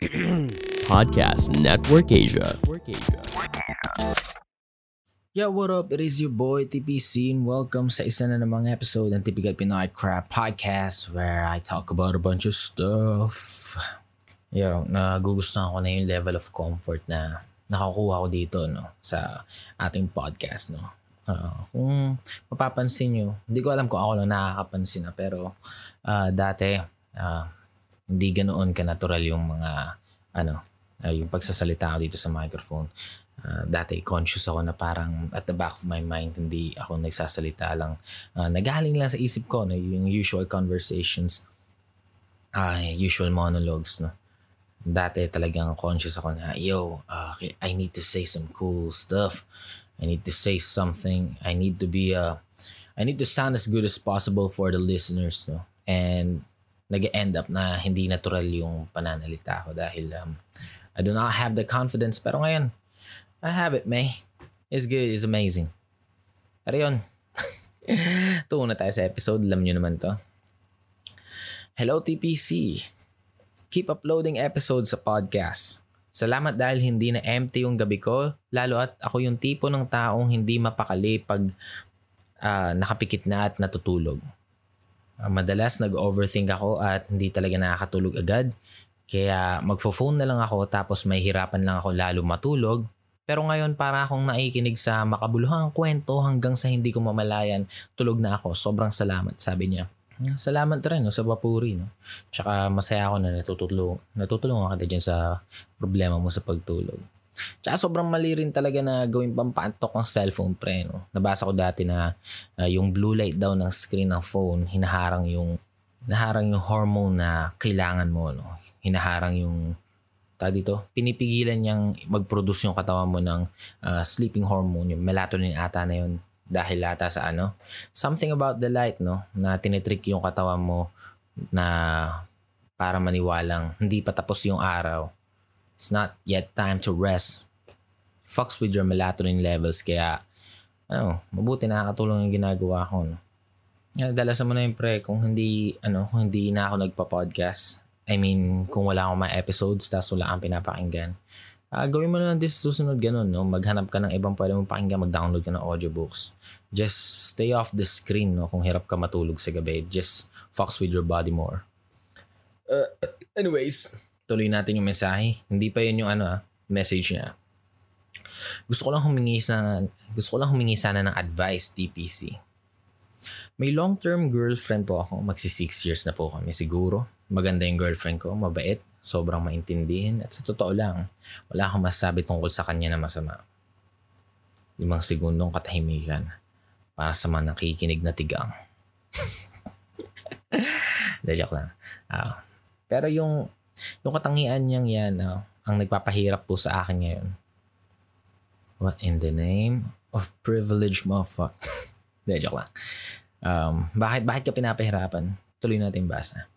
Podcast Network Asia. Yo, what up? It is your boy TPC and welcome sa isa na namang episode ng Typical Pinoy Crap Podcast where I talk about a bunch of stuff. Yo, nagugustuhan ko na yung level of comfort na nakakuha ko dito no sa ating podcast no. Uh, kung mapapansin nyo, hindi ko alam kung ako lang nakakapansin na pero uh, dati uh, hindi ganoon ka-natural yung mga ano, uh, yung pagsasalita ko dito sa microphone. Uh, dati conscious ako na parang at the back of my mind hindi ako nagsasalita lang. Uh, nagaling lang sa isip ko no, yung usual conversations, uh, usual monologues no dati talagang conscious ako na, yo, uh, I need to say some cool stuff. I need to say something. I need to be, uh, I need to sound as good as possible for the listeners. No? And nag-end up na hindi natural yung pananalita ko dahil um, I do not have the confidence. Pero ngayon, I have it, May. It's good. It's amazing. Pero yun. Tungo na tayo sa episode. Alam nyo naman to. Hello, TPC keep uploading episodes sa podcast. Salamat dahil hindi na empty yung gabi ko, lalo at ako yung tipo ng taong hindi mapakali pag uh, nakapikit na at natutulog. Uh, madalas nag-overthink ako at hindi talaga nakakatulog agad. Kaya magfo-phone na lang ako tapos may hirapan lang ako lalo matulog. Pero ngayon para akong naikinig sa makabuluhang kwento hanggang sa hindi ko mamalayan, tulog na ako. Sobrang salamat, sabi niya. Salamat rin no, sa Papuri. No? Tsaka masaya ako na natutulong, natutulungan kita dyan sa problema mo sa pagtulog. Tsaka sobrang mali rin talaga na gawing pampantok ng cellphone pre. No? Nabasa ko dati na uh, yung blue light daw ng screen ng phone, hinaharang yung hinaharang yung hormone na kailangan mo. No? Hinaharang yung ta dito, pinipigilan niyang mag-produce yung katawan mo ng uh, sleeping hormone, yung melatonin ata na yun dahil ata sa ano, something about the light, no, na tinitrick yung katawan mo na para maniwalang hindi pa tapos yung araw. It's not yet time to rest. Fucks with your melatonin levels kaya ano, mabuti nakakatulong yung ginagawa ko. No? Dalasan mo na yung pre kung hindi ano, kung hindi na ako nagpa-podcast. I mean, kung wala akong mga episodes tapos wala kang pinapakinggan Uh, gawin mo na lang this susunod ganun, no? Maghanap ka ng ibang pwede mong pakinggan, mag-download ka ng audiobooks. Just stay off the screen, no? Kung hirap ka matulog sa gabi. Just fox with your body more. Uh, anyways, tuloy natin yung mensahe. Hindi pa yun yung ano, ah, message niya. Gusto ko lang humingi sa gusto ko lang humingi sana ng advice TPC. May long-term girlfriend po ako. Magsi 6 years na po kami siguro. Maganda yung girlfriend ko, mabait, sobrang maintindihin at sa totoo lang, wala akong masabi tungkol sa kanya na masama. Limang segundong katahimikan para sa mga nakikinig na tigang. De, joke lang. Uh, pero yung, yung katangian niyang yan, uh, ang nagpapahirap po sa akin ngayon. What in the name of privilege, motherfucker? De, joke lang. Um, bakit, bakit ka pinapahirapan? Tuloy natin basa.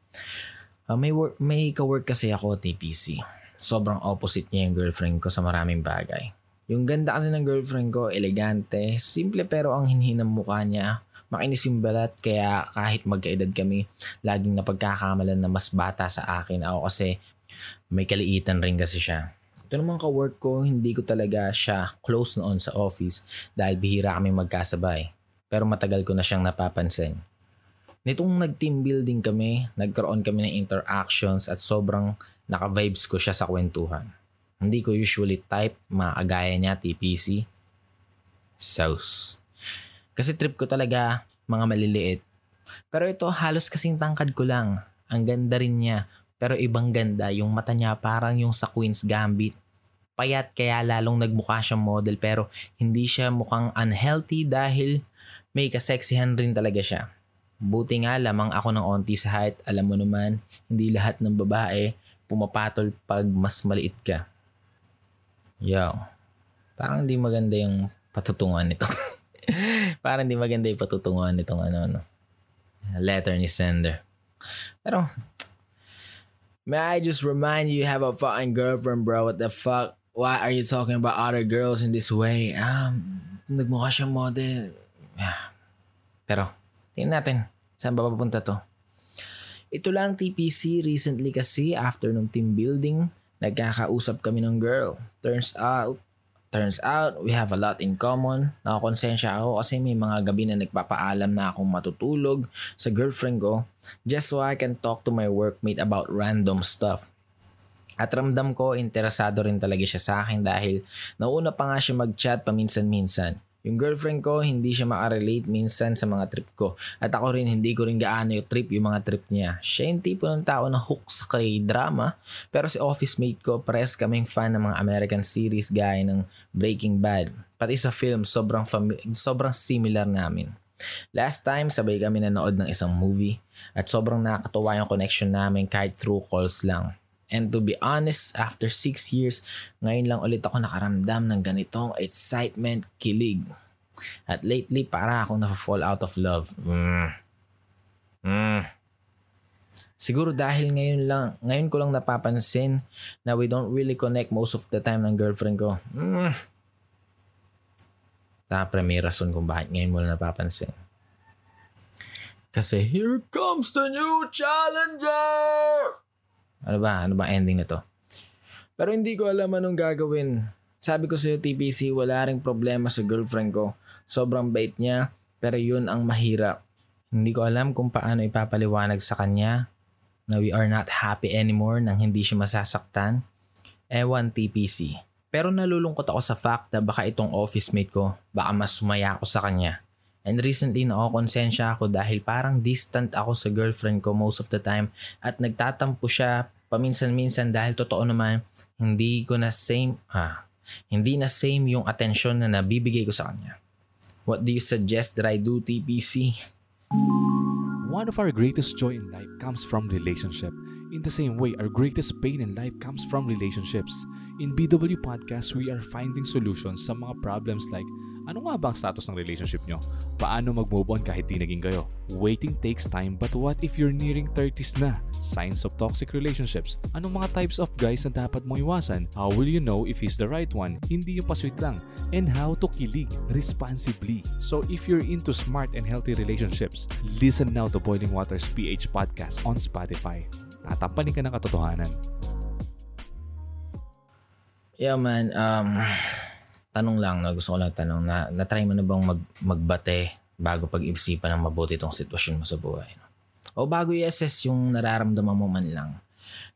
Uh, may, work, may ka-work kasi ako, TPC. Sobrang opposite niya yung girlfriend ko sa maraming bagay. Yung ganda kasi ng girlfriend ko, elegante, simple pero ang hinhin mukha niya. Makinis yung balat kaya kahit magkaedad kami, laging napagkakamalan na mas bata sa akin. Ako kasi may kaliitan rin kasi siya. Ito naman ka-work ko, hindi ko talaga siya close noon sa office dahil bihira kami magkasabay. Pero matagal ko na siyang napapansin. Nitong nag-team building kami, nagkaroon kami ng interactions at sobrang naka-vibes ko siya sa kwentuhan. Hindi ko usually type maagaya niya TPC. Sauce. Kasi trip ko talaga mga maliliit. Pero ito halos kasing tangkad ko lang. Ang ganda rin niya. Pero ibang ganda, yung mata niya parang yung sa Queen's Gambit. Payat kaya lalong nagmukha siyang model pero hindi siya mukhang unhealthy dahil may kaseksihan rin talaga siya. Buti nga lamang ako ng onti sa height. Alam mo naman, hindi lahat ng babae pumapatol pag mas maliit ka. Yo. Parang hindi maganda yung patutunguhan nito. parang hindi maganda yung patutunguhan nitong ano, ano. Letter ni sender. Pero, may I just remind you, you have a fucking girlfriend, bro. What the fuck? Why are you talking about other girls in this way? Um, nagmukha siyang model. Pero, tingnan natin. Saan ba papunta to? Ito lang TPC recently kasi after nung team building, nagkakausap kami ng girl. Turns out, turns out, we have a lot in common. Nakakonsensya ako kasi may mga gabi na nagpapaalam na akong matutulog sa girlfriend ko just so I can talk to my workmate about random stuff. At ramdam ko, interesado rin talaga siya sa akin dahil nauna pa nga siya mag-chat paminsan-minsan. Yung girlfriend ko, hindi siya makarelate minsan sa mga trip ko. At ako rin, hindi ko rin gaano yung trip yung mga trip niya. Siya yung tipo ng tao na hook sa k-drama. Pero si office mate ko, pares kaming fan ng mga American series gaya ng Breaking Bad. Pati sa film, sobrang, fami- sobrang similar namin. Last time, sabay kami nanood ng isang movie at sobrang nakakatuwa yung connection namin kahit through calls lang. And to be honest, after 6 years, ngayon lang ulit ako nakaramdam ng ganitong excitement, kilig. At lately, para akong na-fall out of love. Mm. Mm. Siguro dahil ngayon lang, ngayon ko lang napapansin na we don't really connect most of the time ng girlfriend ko. Mm. Tapos may rason kung bakit ngayon mo lang napapansin. Kasi here comes the new challenger! Ano ba? Ano ba ending nito? Pero hindi ko alam anong gagawin. Sabi ko sa TPC, wala ring problema sa girlfriend ko. Sobrang bait niya, pero yun ang mahirap. Hindi ko alam kung paano ipapaliwanag sa kanya na we are not happy anymore nang hindi siya masasaktan. Ewan TPC. Pero nalulungkot ako sa fact na baka itong office mate ko, baka mas sumaya ako sa kanya. And recently nakokonsensya ako dahil parang distant ako sa girlfriend ko most of the time at nagtatampo siya paminsan-minsan dahil totoo naman hindi ko na same ah, hindi na same yung attention na nabibigay ko sa kanya. What do you suggest that I do TPC? One of our greatest joy in life comes from relationship. In the same way, our greatest pain in life comes from relationships. In BW Podcast, we are finding solutions sa mga problems like ano nga ba ang status ng relationship nyo? Paano mag-move on kahit di naging kayo? Waiting takes time but what if you're nearing 30s na? Signs of toxic relationships. Anong mga types of guys na dapat mong iwasan? How will you know if he's the right one? Hindi yung pasweet lang. And how to kilig responsibly. So if you're into smart and healthy relationships, listen now to Boiling Waters PH Podcast on Spotify. Tatapanin ka ng katotohanan. Yeah man, um, tanong lang na gusto ko lang tanong na na-try mo na bang mag, magbate bago pag-isipan ng mabuti itong sitwasyon mo sa buhay? No? O bago i-assess yung nararamdaman mo man lang.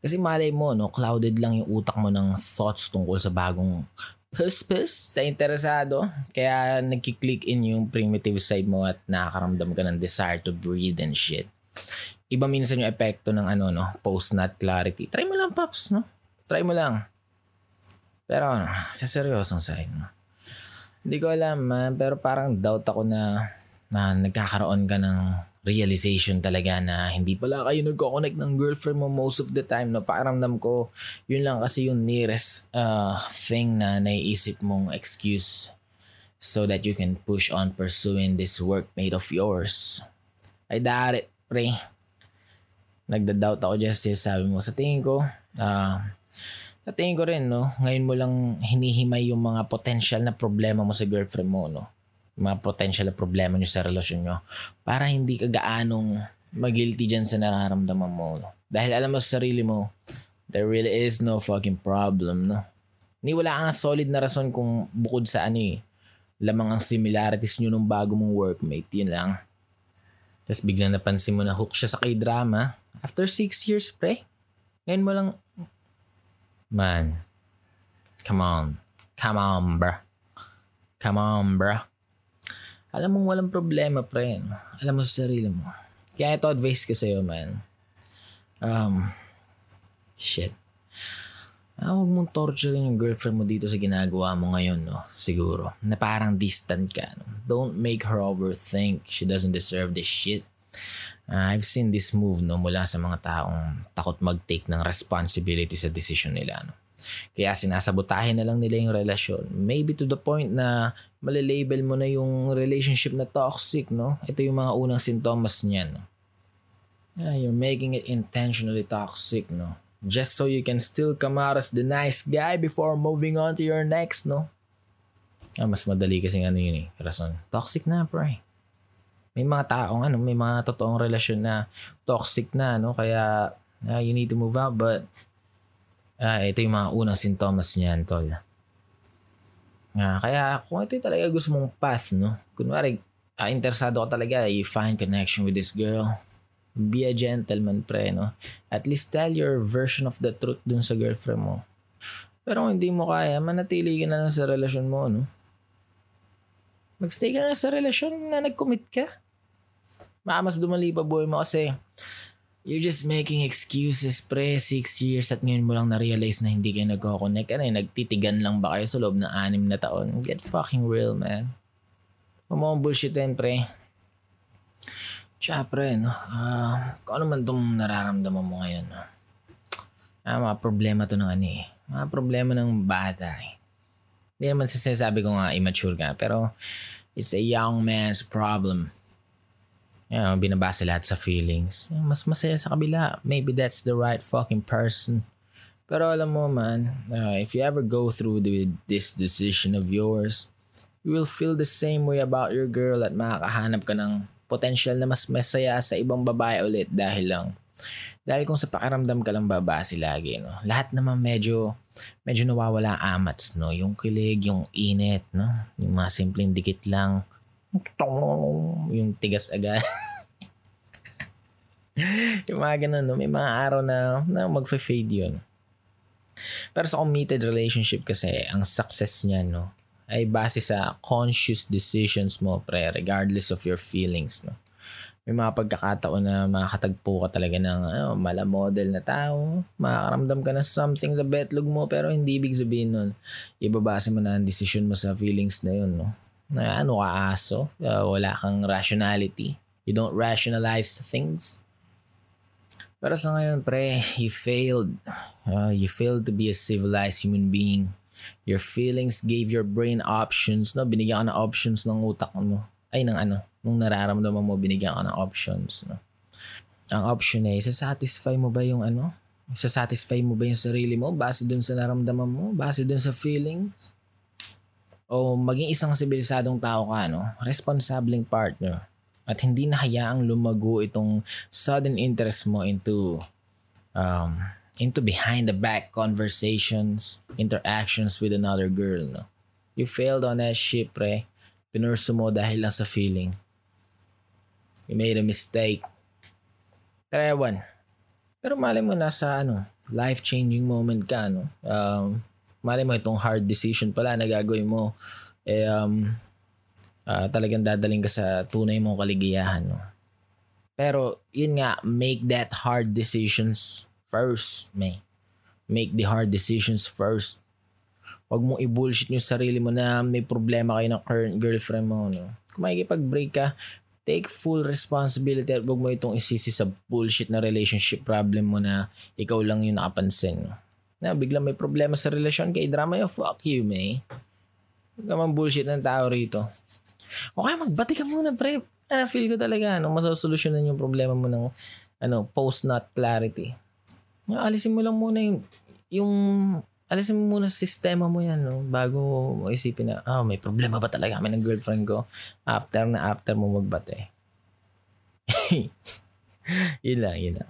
Kasi malay mo, no, clouded lang yung utak mo ng thoughts tungkol sa bagong pus-pus na interesado. Kaya nagkiklik in yung primitive side mo at nakakaramdam ka ng desire to breathe and shit. Iba minsan yung epekto ng ano, no, post-nut clarity. Try mo lang, Paps, no? Try mo lang. Pero ano, sa seryosong side, no? Hindi ko alam, man. Pero parang doubt ako na, na nagkakaroon ka ng realization talaga na hindi pala kayo nagko-connect ng girlfriend mo most of the time. No? Pakiramdam ko, yun lang kasi yung nearest uh, thing na naiisip mong excuse so that you can push on pursuing this workmate of yours. I doubt it, pre. Nagda-doubt ako just sabi mo. Sa tingin ko, uh, sa tingin ko rin, no, ngayon mo lang hinihimay yung mga potential na problema mo sa girlfriend mo, no? Yung mga potential na problema nyo sa relasyon nyo para hindi ka gaanong magilty dyan sa nararamdaman mo. No? Dahil alam mo sa sarili mo, there really is no fucking problem, no? Ni wala kang solid na rason kung bukod sa ano eh, lamang ang similarities nyo nung bago mong workmate, yun lang. Tapos biglang napansin mo na hook siya sa k-drama. After six years, pre. Ngayon mo lang, Man. Come on. Come on, bro. Come on, bro. Alam mong walang problema, pre. Alam mo sa sarili mo. Kaya ito advice ko sa'yo, man. Um, shit. Ah, huwag mong torturing yung girlfriend mo dito sa ginagawa mo ngayon, no? Siguro. Na parang distant ka, no? Don't make her overthink. She doesn't deserve this shit. Uh, I've seen this move no mula sa mga taong takot mag-take ng responsibility sa decision nila. No? Kaya sinasabotahin na lang nila yung relasyon. Maybe to the point na malilabel mo na yung relationship na toxic, no? Ito yung mga unang sintomas niyan. No? Yeah, you're making it intentionally toxic, no? Just so you can still come out as the nice guy before moving on to your next, no? Ah, mas madali kasi ano yun eh. Rason. Toxic na, pre may mga taong ano, may mga totoong relasyon na toxic na, no? Kaya uh, you need to move out but Ah, ito yung mga unang sintomas niyan, tol. Ah, kaya kung ito yung talaga gusto mong path, no? Kunwari, ah, interesado ka talaga, you find connection with this girl. Be a gentleman, pre, no? At least tell your version of the truth dun sa girlfriend mo. Pero kung hindi mo kaya, manatili ka na lang sa relasyon mo, no? Magstay ka na sa relasyon na nag-commit ka. Baka mas dumali pa buhay mo kasi you're just making excuses, pre. Six years at ngayon mo lang na-realize na hindi kayo nagko-connect. Ano yun, nagtitigan lang ba kayo sa loob ng anim na taon? Get fucking real, man. Huwag mo bullshitin, pre. Tsaka, pre, no? Ah, kung ano man itong nararamdaman mo ngayon, no? Ah, mga problema to ng ano eh. Mga problema ng bata eh. Hindi naman sa sinasabi ko nga immature ka, pero it's a young man's problem. You know, binabasa lahat sa feelings. Mas masaya sa kabila. Maybe that's the right fucking person. Pero alam mo man, uh, if you ever go through the, this decision of yours, you will feel the same way about your girl at makakahanap ka ng potential na mas masaya sa ibang babae ulit dahil lang dahil kung sa pakiramdam ka lang babase lagi, no? Lahat naman medyo, medyo nawawala amats, no? Yung kilig, yung init, no? Yung mga simpleng dikit lang. Yung tigas agad. yung mga ganun, no? May mga araw na, na magfe-fade yun. Pero sa committed relationship kasi, ang success niya, no? ay base sa conscious decisions mo, pre, regardless of your feelings, no? may mga pagkakataon na makakatagpo ka talaga ng ano, mala model na tao. Makakaramdam ka na something sa betlog mo pero hindi ibig sabihin nun. Ibabase mo na ang decision mo sa feelings na yun. No? Na ano ka aso? Uh, wala kang rationality. You don't rationalize things. Pero sa ngayon, pre, you failed. Uh, you failed to be a civilized human being. Your feelings gave your brain options. No? Binigyan ka ng options ng utak mo. Ay, ng ano, nung nararamdaman mo, binigyan ka ng options. No? Ang option ay, satisfy mo ba yung ano? Satisfy mo ba yung sarili mo base dun sa naramdaman mo? Base dun sa feelings? O maging isang sibilisadong tao ka, no? Responsableng partner. At hindi na hayaang lumago itong sudden interest mo into um, into behind the back conversations, interactions with another girl, no? You failed on that ship, pre. Pinurso mo dahil lang sa feeling. You made a mistake. Pero ewan. Pero mali mo nasa ano, life-changing moment ka, no? Um, mali mo itong hard decision pala na gagawin mo. Eh, um, ah, talagang dadaling ka sa tunay mong kaligayahan, no? Pero, yun nga, make that hard decisions first, may. Make the hard decisions first. Huwag mong i-bullshit yung sarili mo na may problema kayo ng current girlfriend mo, no? Kung makikipag-break ka, take full responsibility at huwag mo itong isisi sa bullshit na relationship problem mo na ikaw lang yung nakapansin. no? Na biglang may problema sa relasyon kay drama yung fuck you, may. Huwag bullshit ng tao rito. O kaya magbati ka muna, pre. Ah, feel ko talaga, ano, masosolusyonan yung problema mo ng ano, post-nut clarity. Alisin mo lang muna yung, yung alisin mo muna sistema mo yan, no? Bago mo isipin na, ah, may problema ba talaga kami ng girlfriend ko? After na after mo magbate. yun lang, yun lang.